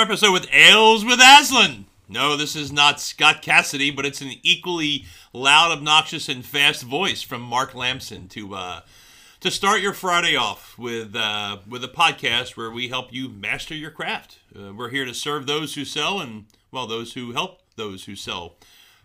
another episode with Ales with Aslan. No, this is not Scott Cassidy, but it's an equally loud, obnoxious, and fast voice from Mark Lamson to uh, to start your Friday off with uh, with a podcast where we help you master your craft. Uh, we're here to serve those who sell and well, those who help those who sell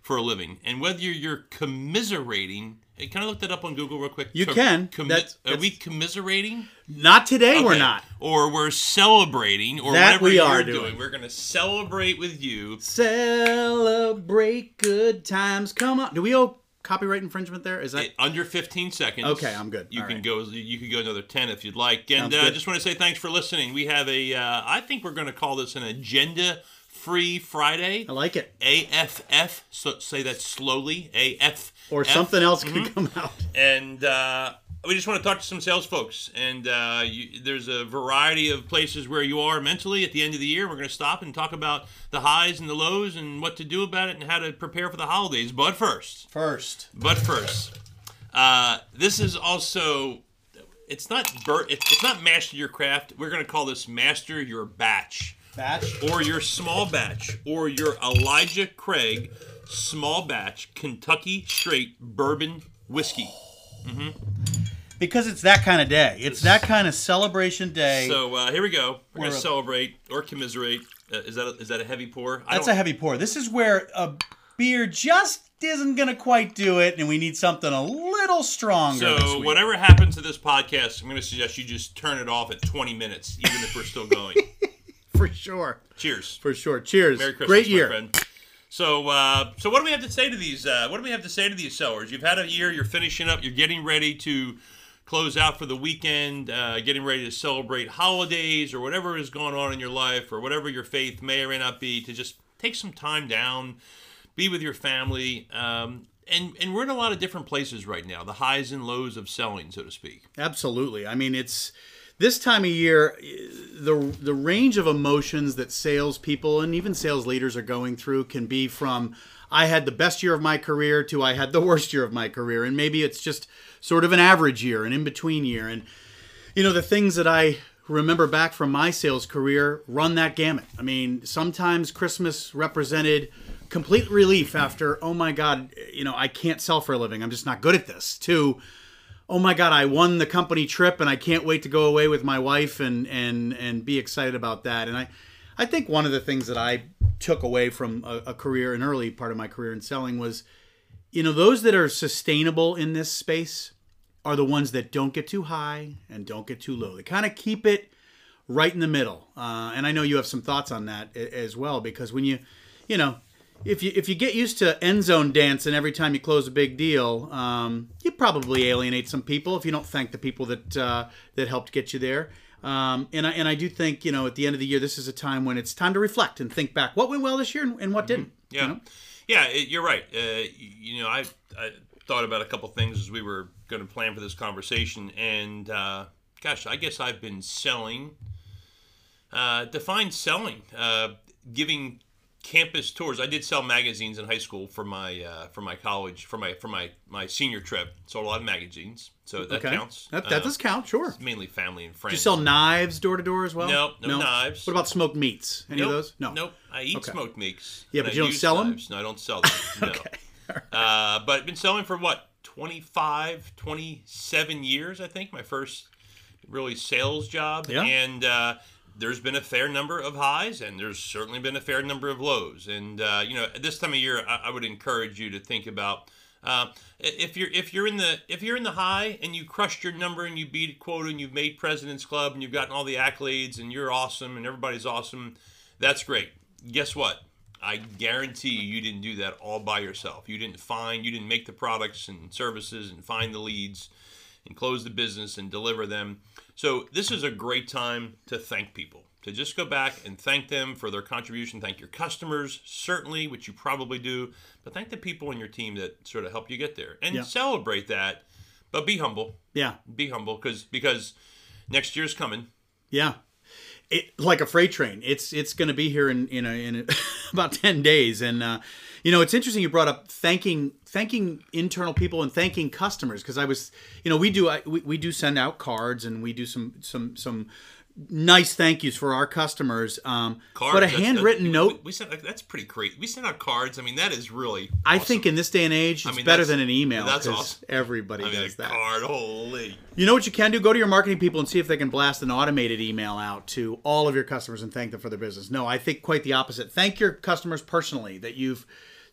for a living. And whether you're commiserating, hey, can I look that up on Google real quick? You Com- can. commi- That's- are we commiserating? Not today, we're not. Or we're celebrating, or That whatever we you're doing. doing. We're going to celebrate with you. Celebrate good times. Come on. Do we owe copyright infringement there? Is that It- under 15 seconds. Okay, I'm good. You All can right. go. You could go another 10 if you'd like. And I uh, just want to say thanks for listening. We have a. Uh, I think we're going to call this an agenda-free Friday. I like it. AFF. So say that slowly. AF. Or something else could Mm-hmm. come out. and uh, we just want to talk to some sales folks. And uh, you, there's a variety of places where you are mentally at the end of the year. We're going to stop and talk about the highs and the lows and what to do about it and how to prepare for the holidays. But first, First. but first, uh, this is also. It's not bur- it's it's not master your craft. We're going to call this master your batch Batch. or your small batch or your Elijah Craig small batch Kentucky straight bourbon whiskey. Because it's that kind of day. It's that kind of celebration day. So uh, here we go. We're going We're to celebrate or commiserate. Uh, is that a, is that a heavy pour? I That's don't- a heavy pour. This is where a beer just isn't going to quite do it, and we need something a little stronger. this So whatever happens to this podcast, I'm going to suggest you just turn it off at 20 minutes, even if we're still going. For sure. Cheers. For sure. Cheers. Merry Christmas, Great my year. friend. So, uh, so what do we have to say to these? Uh, what do we have to say to these sellers? You've had a year. You're finishing up. You're getting ready to close out for the weekend. Uh, getting ready to celebrate holidays or whatever is going on in your life or whatever your faith may or may not be. To just take some time down, be with your family. Um, and and we're in a lot of different places right now. The highs and lows of selling, so to speak. Absolutely. I mean, it's this time of year, the the range of emotions that salespeople and even sales leaders are going through can be from I had the best year of my career to I had the worst year of my career, and maybe it's just sort of an average year, an in between year, and you know the things that I remember back from my sales career run that gamut. I mean, sometimes Christmas represented complete relief after, oh my God, you know, I can't sell for a living. I'm just not good at this. To, oh my God, I won the company trip and I can't wait to go away with my wife and and and be excited about that. And I, I think one of the things that I took away from a, a career, an early part of my career in selling was, you know, those that are sustainable in this space are the ones that don't get too high and don't get too low. They kind of keep it right in the middle. Uh, and I know you have some thoughts on that as well, because when you, you know, if you if you get used to end zone dancing every time you close a big deal, um, you probably alienate some people if you don't thank the people that uh, that helped get you there. Um, and I and I do think you know at the end of the year this is a time when it's time to reflect and think back what went well this year and, and what didn't. you Yeah, know? yeah, it, you're right. Uh, you know, I, I thought about a couple things as we were going to plan for this conversation, and uh, gosh, I guess I've been selling. Uh, define selling, uh, giving campus tours. I did sell magazines in high school for my uh, for my college for my for my my senior trip. Sold a lot of magazines, so that Okay, counts. that, that Uh, does count. Sure. mainly family and friends. Do you sell knives door to door as well? No, no knives. What about smoked meats? Any nope, of those? No. Nope. I eat Okay. smoked meats. Yeah, but I you don't sell knives. No, I don't sell them. No. Okay. Uh, but I've been selling for what 25 27 years i think my first really sales job Yeah. and uh, there's been a fair number of highs and there's certainly been a fair number of lows. And uh, you know at this time of year I, I would encourage you to think about uh, if you're if you're in the if you're in the high and you crushed your number and you beat quota and you've made president's club and you've gotten all the accolades and you're awesome and everybody's awesome that's great. Guess what? I guarantee you, you didn't do that all by yourself. You didn't find, you didn't make the products and services and find the leads and close the business and deliver them. So this is a great time to thank people. To just go back and thank them for their contribution. Thank your customers, certainly, which you probably do, but thank the people in your team that sort of helped you get there and Yeah. celebrate that. But be humble. Yeah. Be humble because because next year's coming. Yeah. It, like a freight train. It's it's going to be here in in, a, in a, about ten days, and uh, you know it's interesting. You brought up thanking thanking internal people and thanking customers because I was you know we do I, we, we do send out cards and we do some some some nice thank yous for our customers. Um, Cards, but a handwritten note, We, we sent that's pretty great. We sent out cards. I mean, that is really. I think in this day and age, it's mean, better than an email. that's awesome. Everybody I mean, does a that. card. Holy. You know what you can do? Go to your marketing people and see if they can blast an automated email out to all of your customers and thank them for their business. No, I think quite the opposite. Thank your customers personally that you've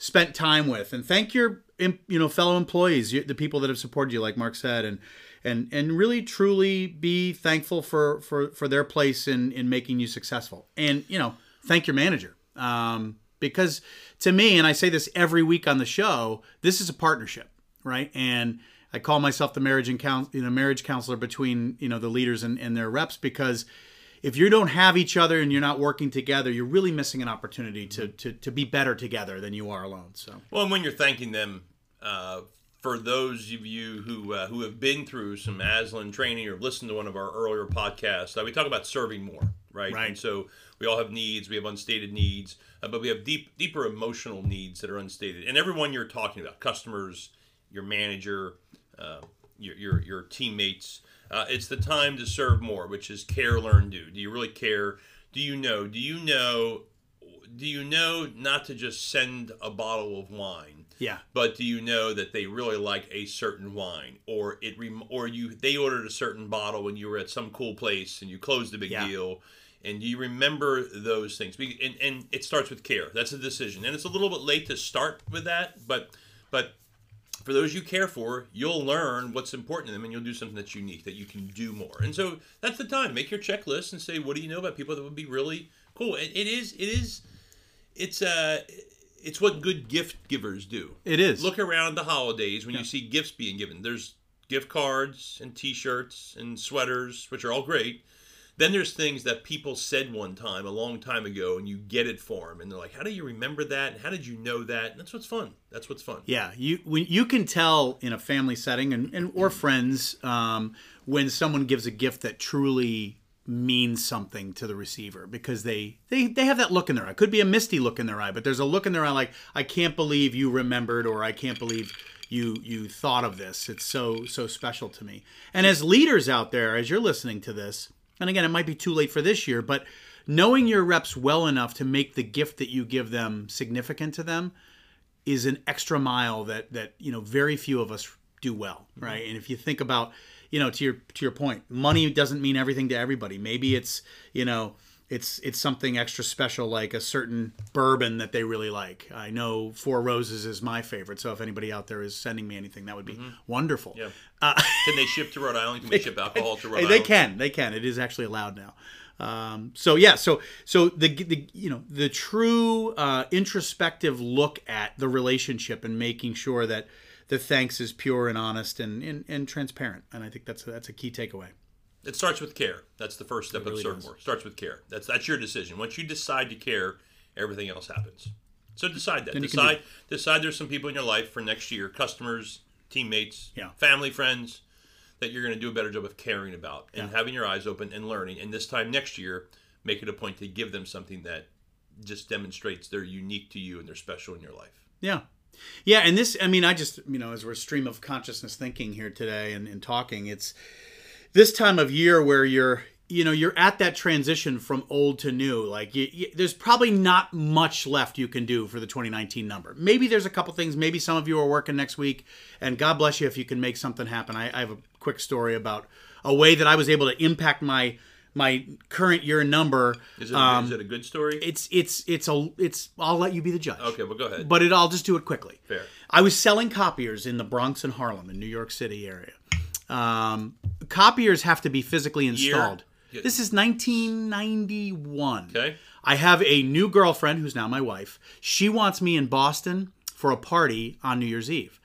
spent time with, and thank your you know fellow employees, the people that have supported you, like Mark said, and and and really truly be thankful for for for their place in in making you successful. And you know, thank your manager. Um, because to me, and I say this every week on the show, this is a partnership, right? And I call myself the marriage and coun- you know, marriage counselor between you know the leaders and, and their reps because if you don't have each other and you're not working together, you're really missing an opportunity to to, to be better together than you are alone. So Well, and when you're thanking them, uh, for those of you who uh, who have been through some Aslan training or listened to one of our earlier podcasts, uh, we talk about serving more, right? Right. And so we all have needs. We have unstated needs, uh, but we have deep, deeper emotional needs that are unstated. And everyone you're talking about, customers, your manager, uh, your, your your teammates, uh, it's the time to serve more, which is care, learn, do. Do you really care? Do you know? Do you know? Do you know not to just send a bottle of wine? yeah, but do you know that they really like a certain wine or it rem- or you they ordered a certain bottle when you were at some cool place and you closed a big Yeah. deal and do you remember those things and, and it starts with care that's a decision and it's a little bit late to start with that but but for those you care for you'll learn what's important to them and you'll do something that's unique that you can do more and so that's the time make your checklist and say what do you know about people that would be really cool it, it is it is it's uh it's what good gift givers do it is. look around the holidays when you see gifts being given. There's gift cards and T-shirts and sweaters, which are all great. Then there's things that people said one time, a long time ago, and you get it for them, and they're like, "How do you remember that? And how did you know that?" And that's what's fun. That's what's fun. Yeah, you when you can tell in a family setting and, and or friends um, when someone gives a gift that truly means something to the receiver because they they they have that look in their eye. Could be a misty look in their eye, but there's a look in their eye like I can't believe you remembered or I can't believe you you thought of this. It's so so special to me. And as leaders out there, as you're listening to this, and again, it might be too late for this year, but knowing your reps well enough to make the gift that you give them significant to them is an extra mile that that you know very few of us do well mm-hmm. right? And if you think about you know to your to your point money doesn't mean everything to everybody. Maybe it's you know it's it's something extra special like a certain bourbon that they really like. I know four roses is my favorite so if anybody out there is sending me anything that would be wonderful. Yeah. uh, Can they ship to Rhode Island? Can we ship alcohol to Rhode Hey, Island? they can they can. It is actually allowed now. Um, so yeah so so the, the you know the true uh, introspective look at the relationship and making sure that the thanks is pure and honest and, and, and transparent. And i think that's a, that's a key takeaway It starts with care. That's the first step really of serve does. more. Starts with care. That's that's your decision. Once you decide to care, everything else happens. So decide that. can Decide decide there's some people in your life for next year, customers, teammates, Yeah. family, friends, that you're going to do a better job of caring about and having your eyes open and learning. And this time next year, make it a point to give them something that just demonstrates they're unique to you and they're special in your life. Yeah. Yeah, and this I mean I just you know as we're stream of consciousness thinking here today and, and talking, it's this time of year where you're you know you're at that transition from old to new like you, you, there's probably not much left you can do for the 2019 number maybe there's a couple things maybe some of you are working next week and god bless you if you can make something happen i, I have a quick story about a way that i was able to impact my my current year number Is it, Um, is it a good story? it's it's it's a it's i'll let you be the judge okay, well, go ahead. but it i'll just do it quickly Fair. I was selling copiers in the Bronx and Harlem in New York City area. Um, copiers have to be physically installed. Yeah. This is 1991. Okay. I have a new girlfriend who's now my wife. She wants me in Boston for a party on New Year's Eve.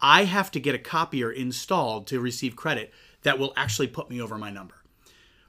I have to get a copier installed to receive credit that will actually put me over my number.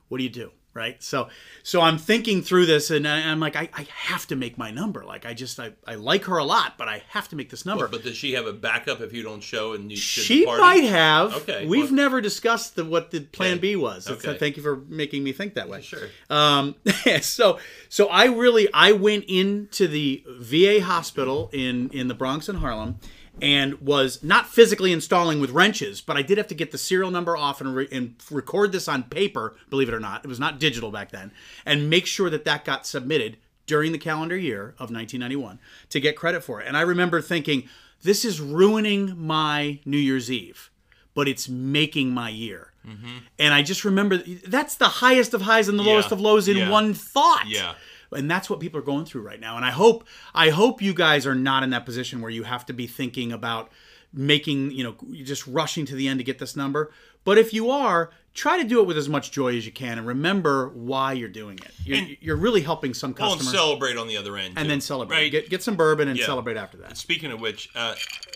What do you do? Right. So, so I'm thinking through this and I- I'm like, I, I have to make my number. Like I just, I, I like her a lot, but I have to make this number. But does she have a backup if you don't show and you should She party? might have. Okay, We've well- never discussed the, what the plan Okay. B was. So Okay. thank you for making me think that way. Sure. Um, so so I really I went into the VA hospital in in the Bronx and Harlem, and was not physically installing with wrenches, but I did have to get the serial number off and, re- and record this on paper, believe it or not. It was not digital back then, and make sure that that got submitted during the calendar year of 1991 to get credit for it. And I remember thinking, this is ruining my New Year's Eve, but it's making my year. Mm-hmm. And I just remember that's the highest of highs and the lowest of lows in Yeah. one thought Yeah. And that's what people are going through right now and i hope i hope you guys are not in that position where you have to be thinking about making you know just rushing to the end to get this number but if you are try to do it with as much joy as you can and remember why you're doing it you're, And- you're really helping some Well, and celebrate on the other end. and then celebrate Right? get, get some bourbon and Yeah. celebrate after that Speaking of which, uh,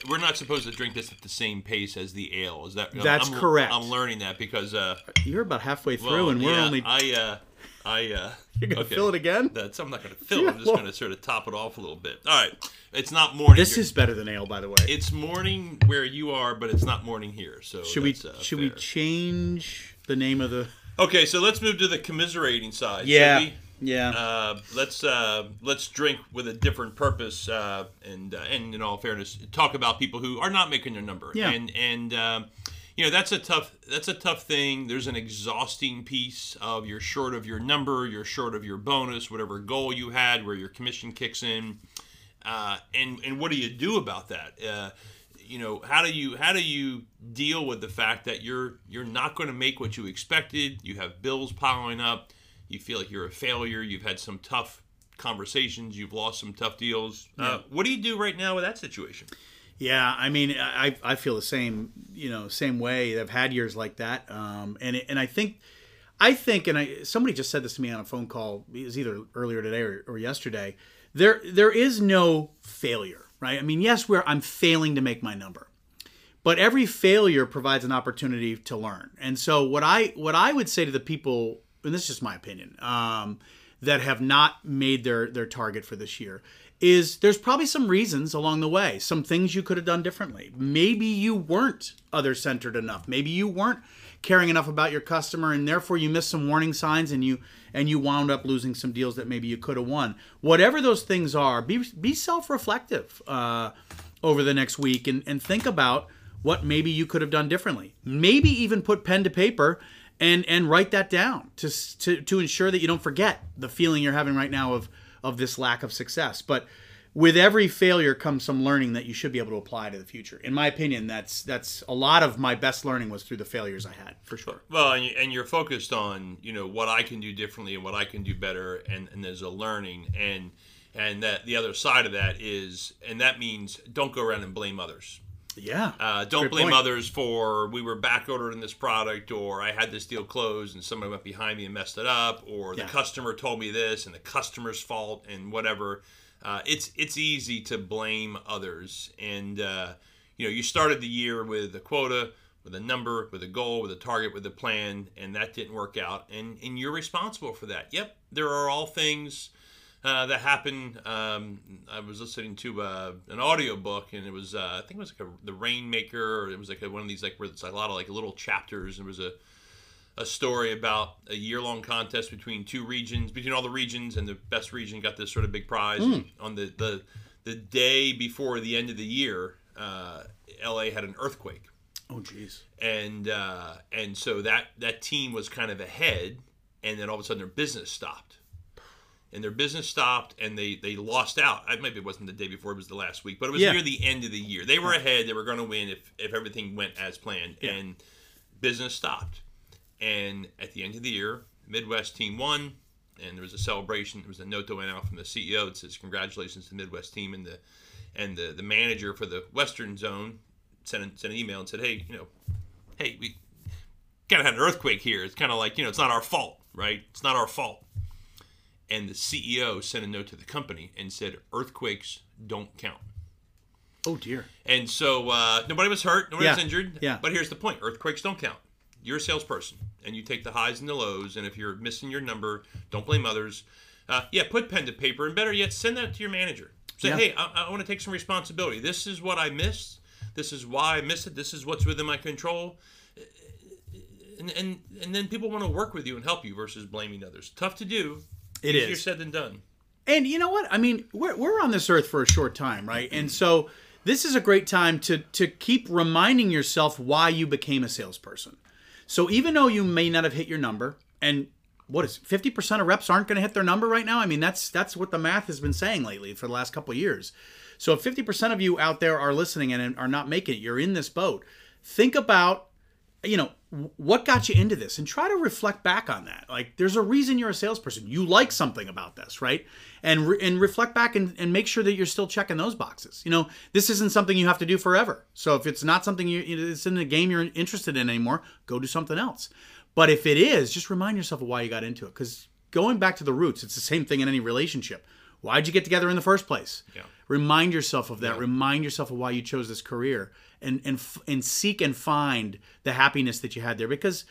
we're not supposed to drink this at the same pace as the ale. Is that? That's I'm, correct. I'm learning that because uh, you're about halfway through well, and we're yeah, only I uh, I uh, you're gonna okay. fill it again That's I'm not to fill. it. I'm just Yeah. going to sort of top it off a little bit. All right, it's not morning. this here. is better than ale by the way It's morning where you are, but it's not morning here. So should we uh, should we change the name of the Okay, so let's move to the commiserating side. yeah yeah Uh, let's uh, let's drink with a different purpose, uh, and uh, and in all fairness, talk about people who are not making their number. Yeah. And and um, you know that's a tough that's a tough thing. There's an exhausting piece of you're short of your number, you're short of your bonus, whatever goal you had, where your commission kicks in, uh, and and what do you do about that? Uh, you know how do you how do you deal with the fact that you're you're not going to make what you expected? You have bills piling up. You feel like you're a failure. You've had some tough conversations. You've lost some tough deals. Uh, what do you do right now with that situation Yeah, I mean, I I feel the same, you know, same way. I've had years like that, um, and and I think, I think, and I somebody just said this to me on a phone call. It was either earlier today or, or yesterday. There there is no failure, right? I mean, yes, where I'm failing to make my number, but every failure provides an opportunity to learn. And so what I what I would say to the people, and this is just my opinion, um, that have not made their their target for this year is there's probably some reasons along the way, some things you could have done differently. Maybe you weren't other centered enough. Maybe you weren't caring enough about your customer and therefore you missed some warning signs and you and you wound up losing some deals that maybe you could have won. Whatever those things are, be be self-reflective uh, over the next week and, and think about what maybe you could have done differently. Maybe even put pen to paper and and write that down to to to ensure that you don't forget the feeling you're having right now of of this lack of success. But with every failure comes some learning that you should be able to apply to the future. In my opinion, that's that's a lot of my best learning was through the failures I had, for sure. well and, you, and you're focused on you know what i can do differently and what i can do better and, and there's a learning and and that the other side of that is and that means don't go around and blame others Yeah. Uh, don't Great blame point. others for we were back ordering this product or I had this deal closed and somebody went behind me and messed it up or the Yeah. customer told me this and the customer's fault and whatever. Uh, it's it's easy to blame others and uh, you know you started the year with a quota with a number with a goal with a target with a plan and that didn't work out and and you're responsible for that. Yep, there are all things uh, that happened. Um, I was listening to uh, an audio book, and it was uh, I think it was like a, the Rainmaker, or it was like a, one of these like where it's a lot of like little chapters. And it was a a story about a year long contest between two regions, between all the regions, and the best region got this sort of big prize. On the the the day before the end of the year, uh, L.A. had an earthquake Oh, jeez. and uh, and so that that team was kind of ahead, and then all of a sudden their business stopped, and their business stopped, and they they lost out. I- Maybe it wasn't the day before; it was the last week, but it was Yeah. near the end of the year. They were ahead; they were going to win if if everything went as planned, and business stopped. And at the end of the year, Midwest team won, and there was a celebration. There was a note that went out from the CEO that says, "Congratulations to the Midwest team." And the and the, the manager for the Western Zone sent an, sent an email and said, "Hey, you know, hey, we kind of had an earthquake here. It's kind of like you know, it's not our fault, right? It's not our fault." And the CEO sent a note to the company and said, "Earthquakes don't count." Oh, dear. And so uh, nobody was hurt, nobody was injured. Yeah. But here's the point: earthquakes don't count. You're a salesperson, and you take the highs and the lows. And if you're missing your number, don't blame others. Uh, yeah, put pen to paper, and better yet, send that to your manager. Say, Yeah. hey, I, I want to take some responsibility. This is what I missed. This is why I missed it. This is what's within my control. And and and then people want to work with you and help you versus blaming others. Tough to do. It Easier is. said than done. And you know what? I mean, we're, we're on this earth for a short time, right? And mm-hmm. so this is a great time to to keep reminding yourself why you became a salesperson. So even though you may not have hit your number, and what is fifty percent of reps aren't going to hit their number right now? I mean, that's that's what the math has been saying lately for the last couple of years. So if fifty percent of you out there are listening and are not making it, you're in this boat. Think about you know what got you into this? And try to reflect back on that. Like there's a reason you're a salesperson. You like something about this right? And re- and reflect back and, and make sure that you're still checking those boxes. You know this isn't something you have to do forever. So if it's not something you it's in the game you're interested in anymore go do something else. But if it is just remind yourself of why you got into it. Because going back to the roots it's the same thing in any relationship why'd you get together in the first place Yeah. remind yourself of that Yeah. remind yourself of why you chose this career and and and seek and find the happiness that you had there because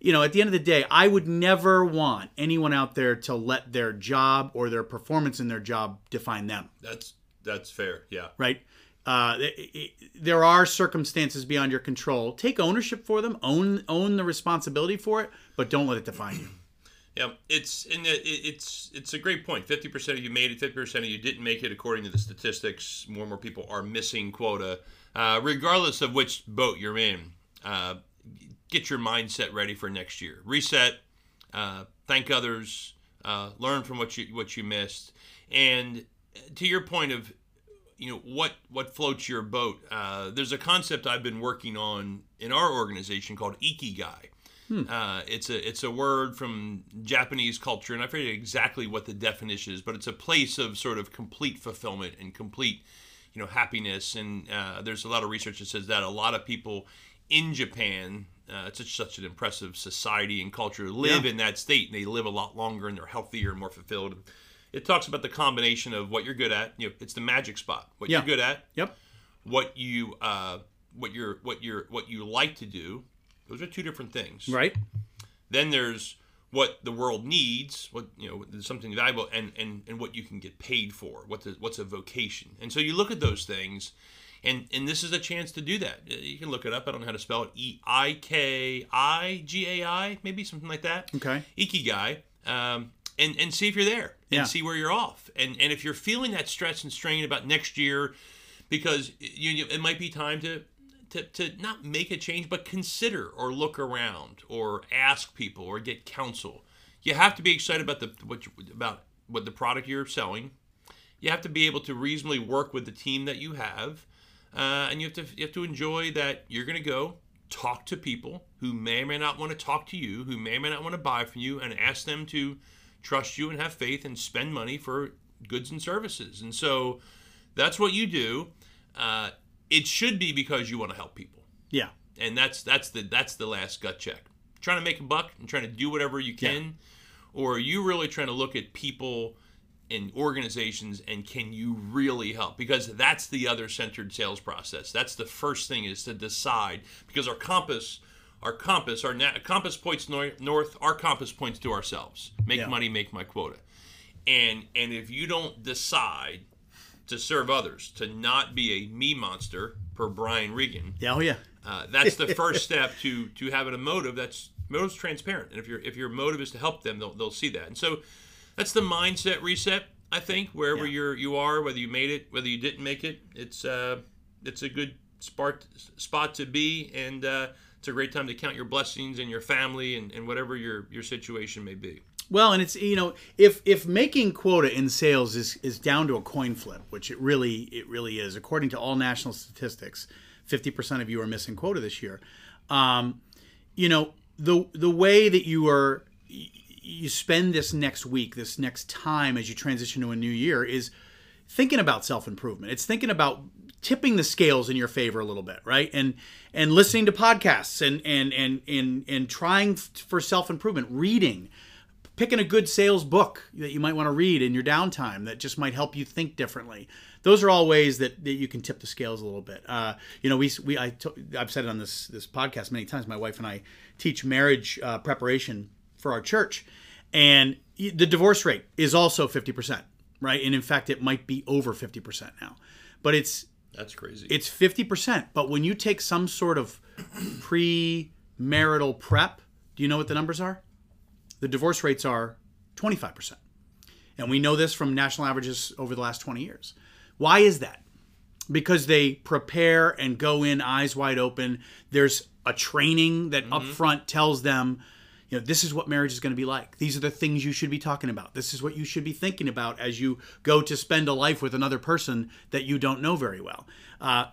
you know at the end of the day i would never want anyone out there to let their job or their performance in their job define them That's that's fair. Yeah. right uh, it- it- there are circumstances beyond your control take ownership for them own own the responsibility for it but don't let it define you Yeah, it's it's it's a great point. Fifty percent of you made it. Fifty percent of you didn't make it, according to the statistics. More and more people are missing quota, uh, regardless of which boat you're in. Uh, get your mindset ready for next year. Reset. Uh, thank others. Uh, learn from what you what you missed. And to your point of you know what what floats your boat. Uh, there's a concept I've been working on in our organization called ikigai. Uh, it's a it's a word from Japanese culture, and I forget exactly what the definition is, but it's a place of sort of complete fulfillment and complete, you know, happiness. And uh, there's a lot of research that says that a lot of people in Japan, uh, it's such, such an impressive society and culture, live Yeah. in that state, and they live a lot longer, and they're healthier and more fulfilled. It talks about the combination of what you're good at. You know, it's the magic spot. What Yeah. you're good at, yep what you uh, what you're what you're what you like to do. Those are two different things. right Then there's what the world needs, what you know, something valuable, and and and what you can get paid for. What the, what's a vocation? And so you look at those things, and and this is a chance to do that. Uh, You can look it up. I don't know how to spell it. E I K I G A I, maybe something like that. okay Ikigai, um, and and see if you're there and Yeah. see where you're off. And and if you're feeling that stress and strain about next year, because you, you it might be time to. To, to not make a change, but consider or look around or ask people or get counsel. You have to be excited about the what you, about what the product you're selling. You have to be able to reasonably work with the team that you have, uh, and you have to you have to enjoy that you're going to go talk to people who may or may not want to talk to you, who may or may not want to buy from you, and ask them to trust you and have faith and spend money for goods and services. And so that's what you do. Uh, it should be because you want to help people, yeah and that's that's the that's the last gut check. Trying to make a buck and trying to do whatever you can, or are you really trying to look at people and organizations and can you really help? Because that's the other centered sales process. That's the first thing is to decide because our compass. Our compass, our na- compass points nor- north. Our compass points to ourselves. Make Yeah. money, make my quota. And and if you don't decide to serve others, to not be a me monster per Brian Regan, yeah oh yeah uh, that's the first step to to having a motive that's motive's transparent. And if your if your motive is to help them, they'll, they'll see that. And so that's the mindset reset. I think wherever Yeah. you're you are, whether you made it, whether you didn't make it, it's uh, it's a good spot spot to be, and uh, it's a great time to count your blessings and your family and, and whatever your your situation may be. Well, and it's you know if if making quota in sales is is down to a coin flip, which it really it really is, according to all national statistics, fifty percent of you are missing quota this year. Um, you know the the way that you are you spend this next week, this next time as you transition to a new year is thinking about self improvement. It's thinking about tipping the scales in your favor a little bit, right? And and listening to podcasts and and and and and trying for self improvement, reading, picking a good sales book that you might want to read in your downtime that just might help you think differently. Those are all ways that, that you can tip the scales a little bit. Uh, you know, we we I t- I've said it on this this podcast many times. My wife and I teach marriage uh, preparation for our church, and the divorce rate is also fifty percent, right? And in fact, it might be over fifty percent now, but it's That's crazy. it's 50%. But when you take some sort of pre-marital prep, do you know what the numbers are? The divorce rates are 25%. And we know this from national averages over the last 20 years. Why is that? because they prepare and go in eyes wide open. There's a training that up front tells them, you know, this is what marriage is going to be like. These are the things you should be talking about. This is what you should be thinking about as you go to spend a life with another person that you don't know very well. Uh,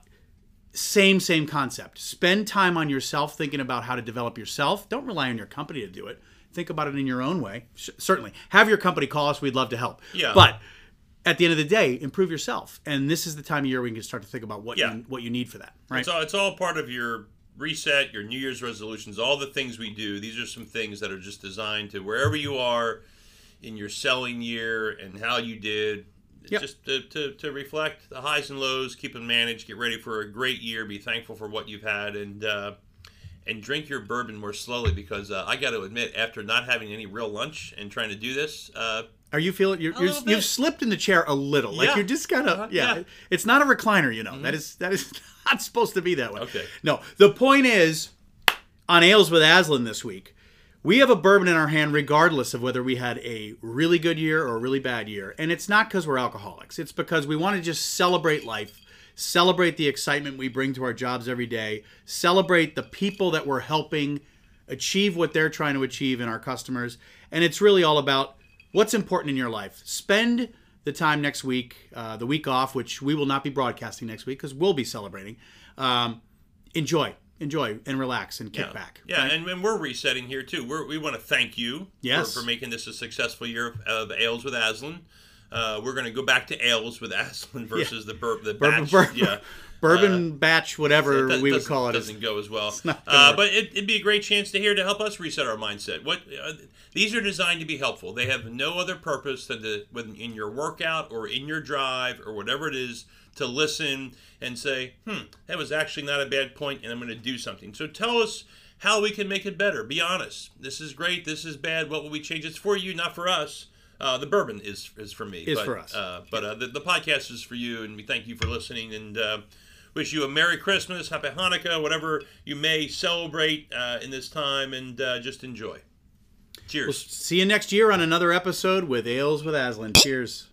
same same concept. Spend time on yourself thinking about how to develop yourself. Don't rely on your company to do it. Think about it in your own way. Sh- certainly, have your company call us. We'd love to help. Yeah. But at the end of the day, improve yourself. And this is the time of year we can start to think about what Yeah. you what you need for that. Right. It's all, it's all part of your reset, your New Year's resolutions, all the things we do. These are some things that are just designed to wherever you are in your selling year and how you did. Yep. Just to, to, to reflect the highs and lows, keep them managed, get ready for a great year, be thankful for what you've had, and uh, and drink your bourbon more slowly because uh, I got to admit, after not having any real lunch and trying to do this, uh, Are you feeling you're, you're, you've slipped in the chair a little? Like Yeah. you're just kind of Uh-huh, yeah. yeah. Mm-hmm. It's not a recliner, you know. That is that is not supposed to be that way. Okay. No, the point is, on ales with Aslan this week, we have a bourbon in our hand, regardless of whether we had a really good year or a really bad year. And it's not because we're alcoholics. It's because we want to just celebrate life, celebrate the excitement we bring to our jobs every day, celebrate the people that we're helping achieve what they're trying to achieve in our customers. And it's really all about what's important in your life. Spend the time next week, uh, the week off, which we will not be broadcasting next week because we'll be celebrating. Um, enjoy, enjoy, and relax and kick yeah. back. Yeah, right? and, and we're resetting here too. We're, we want to thank you Yes. for, for making this a successful year of, of ales with Aslan. Uh, we're going to go back to ales with Aslan versus the bur- the Bourbon, batch. bourbon, yeah. bourbon batch, whatever we would call it. Doesn't go as well. Uh, but it, it'd be a great chance to hear to help us reset our mindset. What uh, these are designed to be helpful. They have no other purpose than to, when in your workout or in your drive or whatever it is, to listen and say, "Hmm, that was actually not a bad point, and I'm going to do something." So tell us how we can make it better. Be honest. This is great. This is bad. What will we change? It's for you, not for us. Uh, the bourbon is is for me. Is but, for us. Uh, but uh, the, the podcast is for you, and we thank you for listening. And uh, wish you a Merry Christmas, Happy Hanukkah, whatever you may celebrate uh, in this time, and uh, just enjoy. Cheers. See you next year on another episode with Ales with Aslan. Cheers.